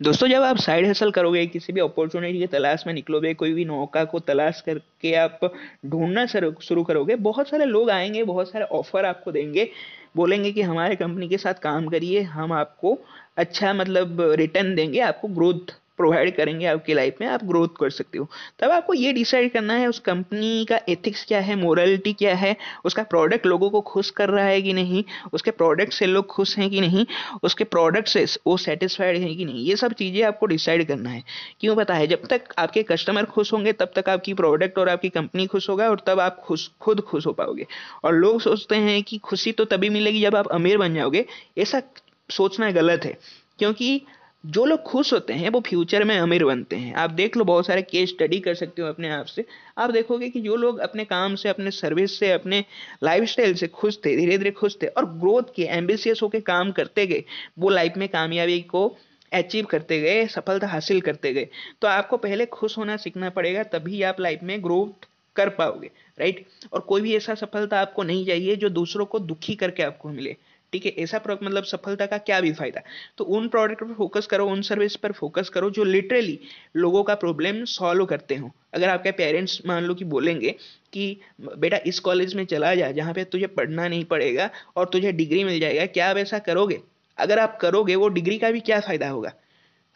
दोस्तों, जब आप साइड हसल करोगे, किसी भी अपॉर्चुनिटी की तलाश में निकलोगे, कोई भी नौका को तलाश करके आप ढूंढना शुरू करोगे, बहुत सारे लोग आएँगे, बहुत सारे ऑफ़र आपको देंगे। बोलेंगे कि हमारे कंपनी के साथ काम करिए, हम आपको अच्छा मतलब रिटर्न देंगे, आपको ग्रोथ प्रोवाइड करेंगे आपकी लाइफ में, आप ग्रोथ कर सकते हो। तब आपको ये डिसाइड करना है, उस कंपनी का एथिक्स क्या है मोरलिटी क्या है, उसका प्रोडक्ट लोगों को खुश कर रहा है कि नहीं, उसके प्रोडक्ट से लोग खुश हैं कि नहीं, उसके प्रोडक्ट से वो सेटिस्फाइड हैं कि नहीं, ये सब चीज़ें आपको डिसाइड करना है। क्यों पता है? जब तक आपके कस्टमर खुश होंगे, तब तक आपकी प्रोडक्ट और आपकी कंपनी खुश होगा और तब आप खुश, खुद खुश हो पाओगे। और लोग सोचते हैं कि खुशी तो तभी मिलेगी जब आप अमीर बन जाओगे। ऐसा सोचना गलत है, क्योंकि जो लोग खुश होते हैं, वो फ्यूचर में अमीर बनते हैं। आप देख लो, बहुत सारे केस स्टडी कर सकते हो अपने आप से। आप देखोगे कि जो लोग अपने काम से, अपने सर्विस से, अपने लाइफस्टाइल से खुश थे धीरे धीरे खुश थे और ग्रोथ के एम्बिशियस होकर काम करते गए, वो लाइफ में कामयाबी को अचीव करते गए, सफलता हासिल करते गए तो आपको पहले खुश होना सीखना पड़ेगा, तभी आप लाइफ में ग्रोथ कर पाओगे राइट और कोई भी ऐसा सफलता आपको नहीं चाहिए, जो दूसरों को दुखी करके आपको मिले। ठीक है, ऐसा मतलब सफलता का क्या भी फ़ायदा? तो उन प्रोडक्ट पर फोकस करो, उन सर्विस पर फोकस करो जो लिटरली लोगों का प्रॉब्लम सॉल्व करते हो। अगर आपके पेरेंट्स मान लो कि बोलेंगे कि, बेटा, इस कॉलेज में चला जा, जहाँ पे तुझे पढ़ना नहीं पड़ेगा और तुझे डिग्री मिल जाएगा, क्या आप ऐसा करोगे? अगर आप करोगे, वो डिग्री का भी क्या फ़ायदा होगा?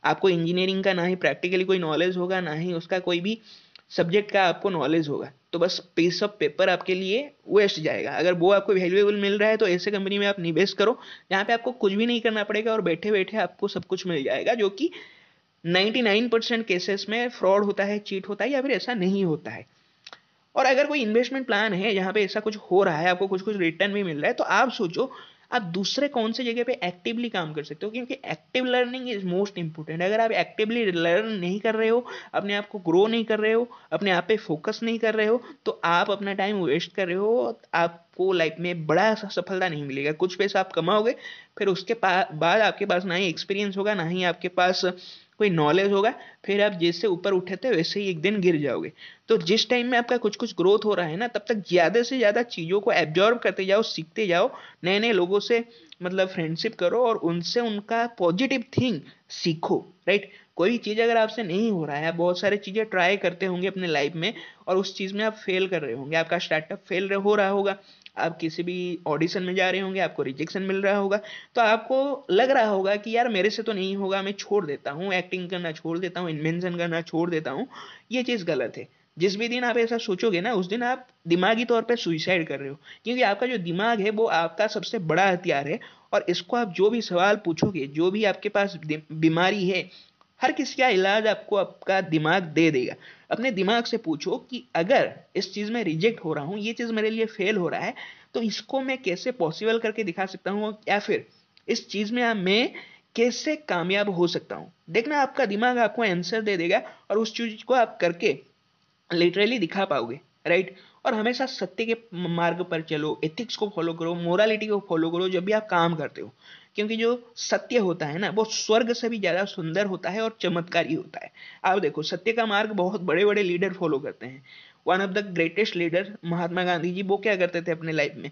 आपको इंजीनियरिंग का ना ही प्रैक्टिकली कोई नॉलेज होगा, ना ही उसका कोई भी सब्जेक्ट का आपको नॉलेज होगा। तो बस पीस ऑफ़ पेपर आपके लिए वेस्ट जाएगा। अगर वो आपको वैल्यूएबल मिल रहा है तो ऐसे कंपनी में आप निवेश करो। जहाँ पे आपको कुछ भी नहीं करना पड़ेगा और बैठे बैठे आपको सब कुछ मिल जाएगा, जो कि 99% केसेस में फ्रॉड होता है चीट होता है या फिर ऐसा नहीं होता है। और अगर कोई इन्वेस्टमेंट प्लान है, जहाँ पे ऐसा कुछ हो रहा है, आपको कुछ कुछ रिटर्न भी मिल रहा है तो आप सोचो आप दूसरे कौन से जगह पे एक्टिवली काम कर सकते हो? क्योंकि active learning is most important अगर आप एक्टिवली लर्न नहीं कर रहे हो, अपने आप को ग्रो नहीं कर रहे हो, अपने आप पे फोकस नहीं कर रहे हो तो आप अपना टाइम वेस्ट कर रहे हो आपको लाइफ में बड़ा सफलता नहीं मिलेगा। कुछ पैसा आप कमाओगे, फिर उसके बाद आपके पास ना ही एक्सपीरियंस होगा, ना ही आपके पास कोई नॉलेज होगा, फिर आप जैसे ऊपर उठे थे वैसे ही एक दिन गिर जाओगे। तो जिस टाइम में आपका कुछ कुछ ग्रोथ हो रहा है ना, तब तक ज़्यादा से ज़्यादा चीज़ों को एब्जॉर्व करते जाओ, सीखते जाओ नए नए लोगों से मतलब फ्रेंडशिप करो और उनसे उनका पॉजिटिव थिंग सीखो राइट कोई चीज़ अगर आपसे नहीं हो रहा है, आप बहुत सारी चीज़ें ट्राई करते होंगे अपने लाइफ में और उस चीज़ में आप फेल कर रहे होंगे, आपका स्टार्टअप फेल हो रहा होगा। आप किसी भी ऑडिशन में जा रहे होंगे, आपको रिजेक्शन मिल रहा होगा तो आपको लग रहा होगा कि यार मेरे से तो नहीं होगा, मैं छोड़ देता हूँ एक्टिंग करना छोड़ देता हूँ इन्वेंशन करना छोड़ देता हूँ, ये चीज़ गलत है। जिस भी दिन आप ऐसा सोचोगे ना, उस दिन आप दिमागी तौर पर सुइसाइड कर रहे हो, क्योंकि आपका जो दिमाग है, वो आपका सबसे बड़ा हथियार है, और इसको आप जो भी सवाल पूछोगे, जो भी आपके पास बीमारी है, हर किसी का इलाज आपको आपका दिमाग दे देगा। अपने दिमाग से पूछो कि अगर इस चीज़ में रिजेक्ट हो रहा हूँ, ये चीज़ मेरे लिए फेल हो रहा है तो इसको मैं कैसे पॉसिबल करके दिखा सकता हूँ या फिर इस चीज़ में मैं कैसे कामयाब हो सकता हूँ? देखना आपका दिमाग आपको आंसर दे देगा और उस चीज़ को आप करके लिटरली दिखा पाओगे राइट और हमेशा सत्य के मार्ग पर चलो एथिक्स को फॉलो करो मोरालिटी को फॉलो करो, जब भी आप काम करते हो। क्योंकि जो सत्य होता है ना, वो स्वर्ग से भी ज़्यादा सुंदर होता है और चमत्कारी होता है। आप देखो, सत्य का मार्ग बहुत बड़े बड़े लीडर फॉलो करते हैं। One of the greatest leader Mahatma Gandhi ji, वो क्या करते थे अपने लाइफ में?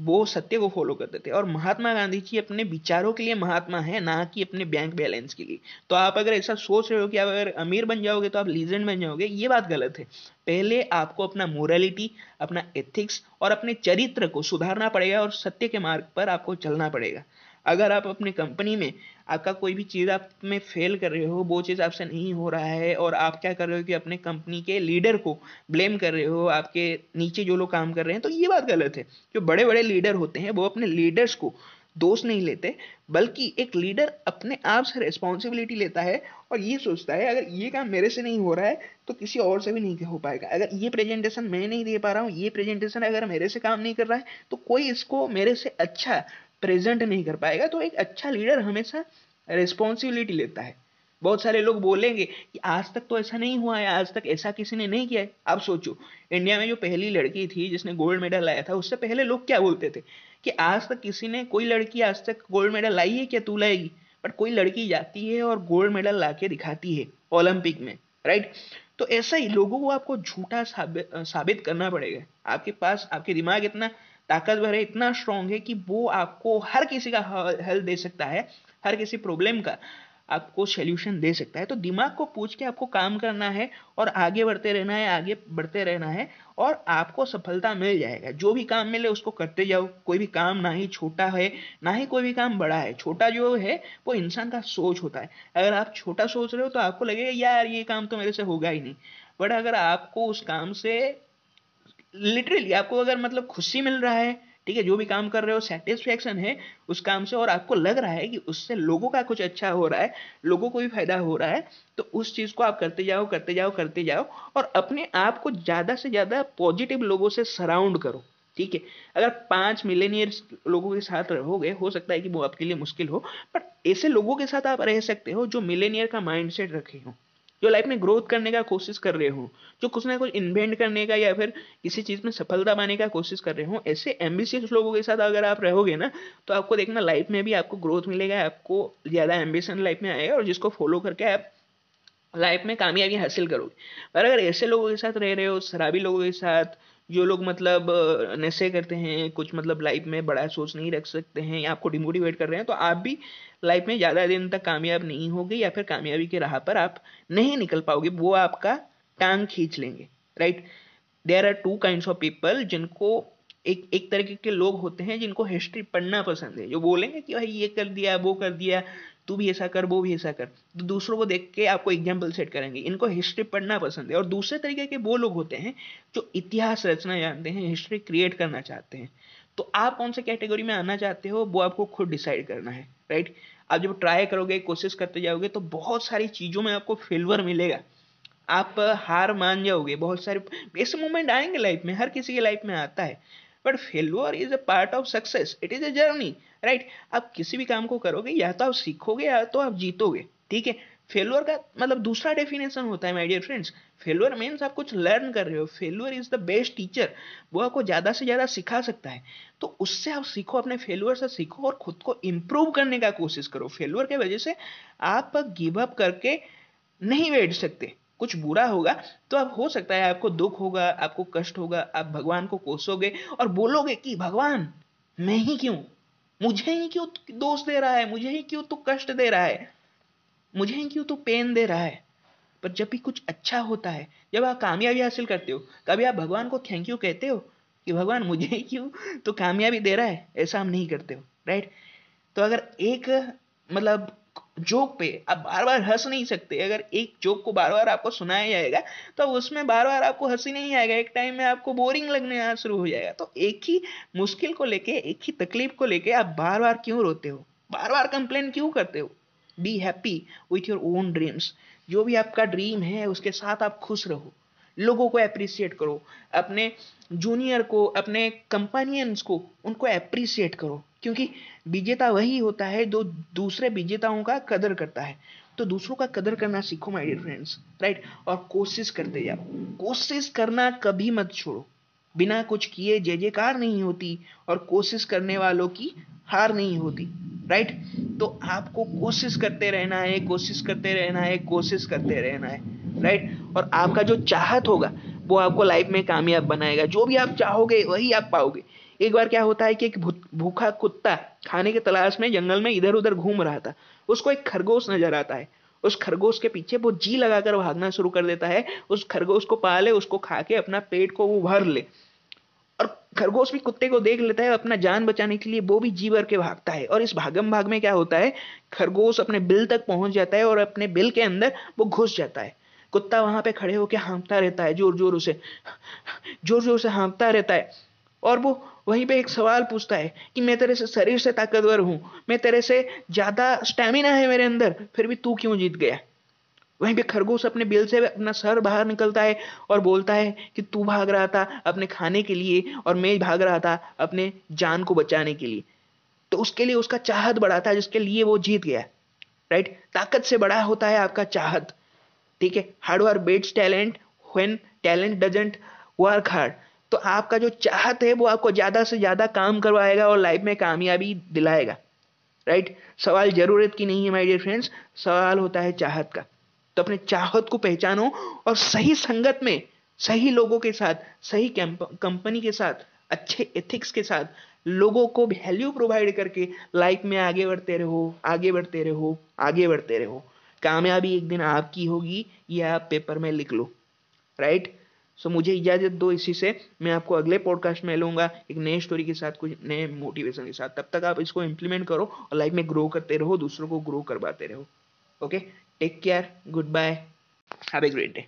वो सत्य को फॉलो करते थे। और महात्मा गांधी जी अपने विचारों के लिए महात्मा है, ना कि अपने बैंक बैलेंस के लिए। तो आप अगर ऐसा सोच रहे हो कि आप अगर अमीर बन जाओगे तो आप लीजेंड बन जाओगे, ये बात गलत है। पहले आपको अपना मोरालिटी अपना एथिक्स और अपने चरित्र को सुधारना पड़ेगा और सत्य के मार्ग पर आपको चलना पड़ेगा। अगर आप अपनी कंपनी में आपका कोई भी चीज़ आप में फेल कर रहे हो, वो चीज़ आपसे नहीं हो रहा है और आप क्या कर रहे हो कि अपने कंपनी के लीडर को ब्लेम कर रहे हो, आपके नीचे जो लोग काम कर रहे हैं तो ये बात गलत है। जो बड़े बड़े लीडर होते हैं, वो अपने लीडर्स को दोष नहीं लेते, बल्कि एक लीडर अपने आप से रिस्पॉन्सिबिलिटी लेता है और ये सोचता है, अगर ये काम मेरे से नहीं हो रहा है तो किसी और से भी नहीं हो पाएगा। अगर ये प्रेजेंटेशन मैं नहीं दे पा रहा हूँ, ये प्रेजेंटेशन अगर मेरे से काम नहीं कर रहा है तो कोई इसको मेरे से अच्छा प्रेजेंट नहीं कर पाएगा तो एक अच्छा लीडर हमेशा रिस्पॉन्सिबिलिटी लेता है। बहुत सारे लोग बोलेंगे कि आज तक तो ऐसा नहीं हुआ है, आज तक ऐसा किसी ने नहीं किया है। आप सोचो इंडिया में जो पहली लड़की थी जिसने गोल्ड मेडल लाया था, उससे पहले लोग क्या बोलते थे? कि आज तक किसी ने, कोई लड़की आज तक गोल्ड मेडल लाई है क्या? तू लाएगी। बट कोई लड़की जाती है और गोल्ड मेडल ला दिखाती है ओलंपिक में राइट तो ऐसा ही लोगों को आपको झूठा साबित साबित करना पड़ेगा। आपके पास, आपके दिमाग इतना ताकतवर है, इतना स्ट्रांग है कि वो आपको हर किसी का हेल्प दे सकता है, हर किसी प्रॉब्लम का आपको सोल्यूशन दे सकता है। तो दिमाग को पूछ के आपको काम करना है और आगे बढ़ते रहना है, आगे बढ़ते रहना है और आपको सफलता मिल जाएगा। जो भी काम मिले उसको करते जाओ। कोई भी काम ना ही छोटा है, ना ही कोई भी काम बड़ा है। छोटा जो है, वो इंसान का सोच होता है। अगर आप छोटा सोच रहे हो तो आपको लगेगा, यार, ये काम तो मेरे से होगा ही नहीं। बट अगर आपको उस काम से लिटरली आपको अगर मतलब खुशी मिल रहा है, ठीक है, जो भी काम कर रहे हो सेटिस्फेक्शन है उस काम से और आपको लग रहा है कि उससे लोगों का कुछ अच्छा हो रहा है, लोगों को भी फ़ायदा हो रहा है तो उस चीज़ को आप करते जाओ करते जाओ करते जाओ और अपने आप को ज़्यादा से ज़्यादा पॉजिटिव लोगों से सराउंड करो, ठीक है। अगर पाँच मिलेनियर लोगों के साथ रहोगे, हो सकता है कि वो आपके लिए मुश्किल हो बट ऐसे लोगों के साथ आप रह सकते हो जो मिलेनियर का माइंडसेट रखे हो। जो लाइफ में ग्रोथ करने का कोशिश कर रहे हो, जो कुछ ना कुछ इन्वेंट करने का या फिर किसी चीज़ में सफलता पाने का कोशिश कर रहे हो, ऐसे एम्बिशियस लोगों के साथ अगर आप रहोगे ना तो आपको देखना लाइफ में भी आपको ग्रोथ मिलेगा, आपको ज़्यादा एम्बिशन लाइफ में आएगा और जिसको फॉलो करके आप लाइफ में कामयाबी हासिल करोगे। पर अगर ऐसे लोगों के साथ रह रहे हो, शराबी लोगों के साथ जो लोग मतलब नशे करते हैं, कुछ मतलब लाइफ में बड़ा सोच नहीं रख सकते हैं या आपको डिमोटिवेट कर रहे हैं तो आप भी लाइफ में ज़्यादा दिन तक कामयाब नहीं होगे या फिर कामयाबी के राह पर आप नहीं निकल पाओगे, वो आपका टांग खींच लेंगे right there are two kind of people जिनको एक एक तरीके के लोग होते हैं जिनको हिस्ट्री पढ़ना पसंद है। जो बोलेंगे कि, भाई, ये कर दिया, वो कर दिया, तू भी ऐसा कर, वो भी ऐसा कर। तो दूसरों को देख के आपको एग्ज़ाम्पल सेट करेंगे। इनको हिस्ट्री पढ़ना पसंद है। और दूसरे तरीके के वो लोग होते हैं जो इतिहास रचना जानते हैं हिस्ट्री क्रिएट करना चाहते हैं। तो आप कौन से कैटेगरी में आना चाहते हो, वो आपको खुद डिसाइड करना है राइट आप जब ट्राई करोगे, कोशिश करते जाओगे तो बहुत सारी चीज़ों में आपको फेलवर मिलेगा। आप हार मान जाओगे, बहुत सारे, ऐसे मोमेंट आएँगे लाइफ में, हर किसी के लाइफ में आता है। But failure is a part of success it is a journey right आप किसी भी काम को करोगे, या तो आप सीखोगे, या तो आप जीतोगे, ठीक है? फेलुअर का मतलब दूसरा डेफिनेशन होता है my dear friends failure means आप कुछ लर्न कर रहे हो. Failure is the best teacher वो आपको ज़्यादा से ज़्यादा सिखा सकता है। तो उससे आप सीखो, अपने फेलुअर से सीखो और खुद को इम्प्रूव करने का कोशिश करो। फेलुअर के वजह से आप गिव अप करके नहीं बैठ सकते। कुछ बुरा होगा तो अब हो सकता है आपको दुख होगा, आपको कष्ट होगा, आप भगवान को कोसोगे और बोलोगे कि, भगवान, मैं ही क्यों? मुझे ही क्यों दोष दे रहा है? मुझे ही क्यों तू कष्ट दे रहा है? मुझे ही क्यों तू पेन दे रहा है? पर जब भी कुछ अच्छा होता है, जब आप कामयाबी हासिल करते हो, कभी आप भगवान को थैंक यू कहते हो कि, भगवान, मुझे ही क्यों तो कामयाबी दे रहा है? ऐसा हम नहीं करते हो राइट तो अगर एक मतलब जोक पे, आप बार बार हंस नहीं सकते। अगर एक जोक को बार बार आपको सुनाया जाएगा तो उसमें बार बार आपको हँसी नहीं आएगा। एक टाइम में आपको बोरिंग लगने शुरू हो जाएगा। तो एक ही मुश्किल को लेके, एक ही तकलीफ़ को लेके आप बार बार क्यों रोते हो? बार बार कंप्लेन क्यों करते हो? Be happy with your own dreams जो भी आपका ड्रीम है, उसके साथ आप खुश रहो। लोगों को अप्रिसिएट करो। अपने जूनियर को, अपने कंपेनियंस को, उनको अप्रिसिएट करो। क्योंकि विजेता वही होता है जो दूसरे विजेताओं का कदर करता है। तो दूसरों का कदर करना सीखो माय डियर फ्रेंड्स राइट और कोशिश करते जाओ। कोशिश करना कभी मत छोड़ो। बिना कुछ किए जय जयकार नहीं होती और कोशिश करने वालों की हार नहीं होती राइट तो आपको कोशिश करते रहना है, कोशिश करते रहना है, कोशिश करते रहना है राइट और आपका जो चाहत होगा, वो आपको लाइफ में कामयाब बनाएगा। जो भी आप चाहोगे, वही आप पाओगे। एक बार क्या होता है कि एक भूखा कुत्ता खाने के तलाश में जंगल में इधर उधर घूम रहा था। उसको एक खरगोश नज़र आता है। उस खरगोश के पीछे वो जी लगाकर भागना शुरू कर देता है। उस खरगोश को पाले, उसको खा के अपना पेट को वो भर ले। और खरगोश भी कुत्ते को देख लेता है अपना जान बचाने के लिए वो भी जी भर के भागता है। और इस भागम भाग में क्या होता है? खरगोश अपने बिल तक पहुँच जाता है और अपने बिल के अंदर वो घुस जाता है। कुत्ता वहाँ पे खड़े होकर हाँकता रहता है ज़ोर ज़ोर उसे। ज़ोर ज़ोर से हाँकता रहता है। और वो वहीं पे एक सवाल पूछता है कि मैं तेरे से शरीर से ताकतवर हूँ, मैं तेरे से ज़्यादा स्टेमिना है मेरे अंदर, फिर भी तू क्यों जीत गया? वहीं पे खरगोश अपने बिल से अपना सर बाहर निकलता है और बोलता है कि तू भाग रहा था अपने खाने के लिए और मैं भाग रहा था अपने जान को बचाने के लिए। तो उसके लिए उसका चाहत बड़ा था, जिसके लिए वो जीत गया। राइट ताकत से बड़ा होता है आपका चाहत। ठीक है? Hard work beats talent when talent doesn't work hard तो आपका जो चाहत है, वो आपको ज़्यादा से ज़्यादा काम करवाएगा और लाइफ में कामयाबी दिलाएगा। राइट सवाल ज़रूरत की नहीं है माय डियर फ्रेंड्स सवाल होता है चाहत का। तो अपने चाहत को पहचानो और सही संगत में, सही लोगों के साथ, सही कंपनी के साथ, अच्छे एथिक्स के साथ लोगों को वैल्यू प्रोवाइड करके लाइफ में आगे बढ़ते रहो, आगे बढ़ते रहो, आगे बढ़ते रहो। कामयाबी एक दिन आपकी होगी, ये आप पेपर में लिख लो। राइट सो मुझे इजाज़त दो इसी से। मैं आपको अगले पॉडकास्ट में लूँगा एक नए स्टोरी के साथ, कुछ नए मोटिवेशन के साथ। तब तक आप इसको इंप्लीमेंट करो और लाइफ में ग्रो करते रहो, दूसरों को ग्रो करवाते रहो। Okay take care good bye have a great day